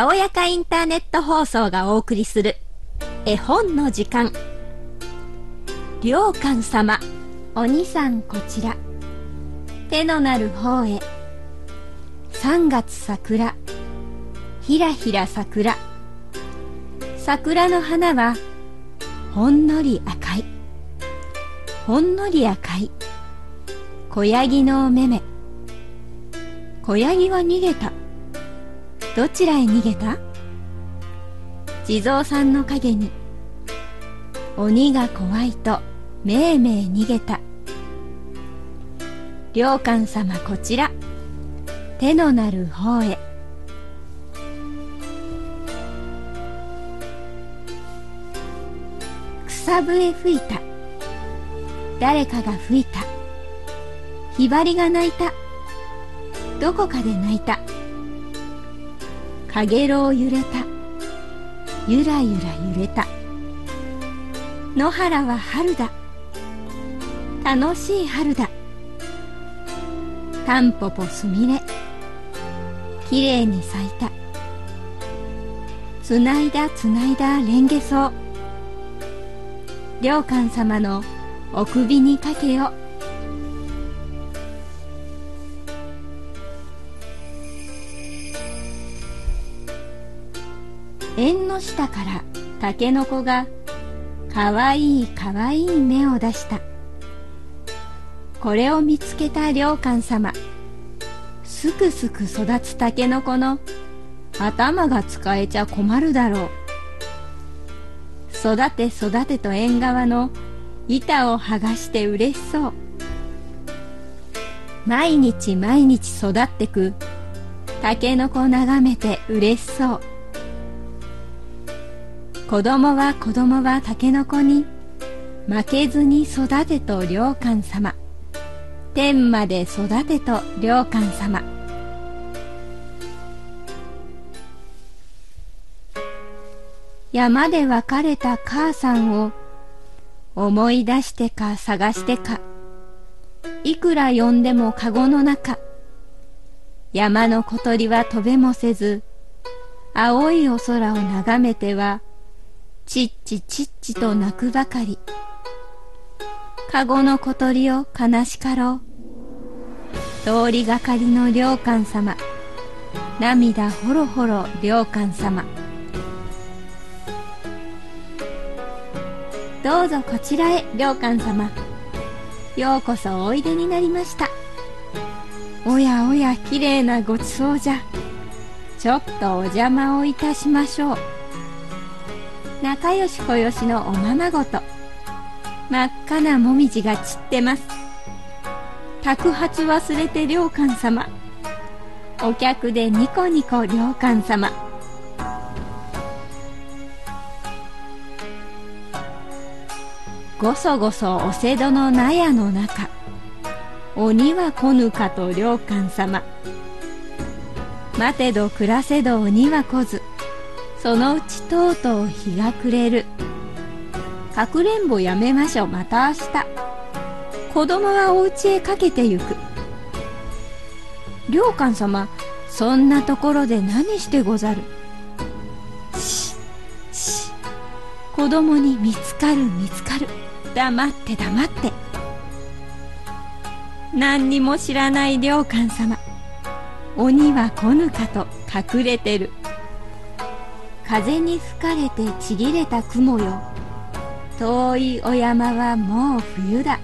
たおやかインターネット放送がお送りする絵本の時間。良寛様お兄さんこちら。手のなる方へ。3月桜。ひらひら桜。桜の花はほんのり赤い。ほんのり赤い。小ヤギのお目目。小ヤギは逃げた。どちらへ逃げた？地蔵さんの陰に鬼が怖いとめいめい逃げた。良寛様こちら手のなる方へ。草笛吹いた。誰かが吹いた。ひばりが鳴いた。どこかで泣いた。かげろう揺れた。ゆらゆら揺れた。野原は春だ。楽しい春だ。タンポポすみれ。きれいに咲いた。つないだつないだレンゲソウ。良寛様のお首にかけよ縁の下からタケノコがかわいいかわいい芽を出した。これを見つけた良寛様すくすく育つタケノコの頭が使えちゃ困るだろう。育て育てと縁側の板を剥がして嬉しそう。毎日毎日育ってくタケノコ眺めて嬉しそう。子供は子供はタケノコに負けずに育てと良寛様。天まで育てと良寛様。山で別れた母さんを思い出してか探してか。いくら呼んでもかごの中。山の小鳥は飛べもせず青いお空を眺めてはちっちちっちと泣くばかり。かごの小鳥を悲しかろう。通りがかりの良寛様。涙ほろほろ良寛様。どうぞこちらへ良寛様。ようこそおいでになりました。おやおやきれいなごちそうじゃ。ちょっとお邪魔をいたしましょう。仲良し小よしのおままごと。真っ赤なもみじが散ってます。托発忘れて良寛様。お客でニコニコ良寛様。ごそごそお瀬戸の納屋の中。鬼は来ぬかと良寛様。待てど暮らせど鬼は来ず。そのうちとうとう日が暮れる。かくれんぼやめましょう。また明日。子供はお家へかけてゆく。良寛様そんなところで何してござる。しし子供に見つかる見つかる。黙って黙って。何にも知らない良寛様。鬼は来ぬかと隠れてる。風に吹かれてちぎれた雲よ。遠いお山はもう冬だ。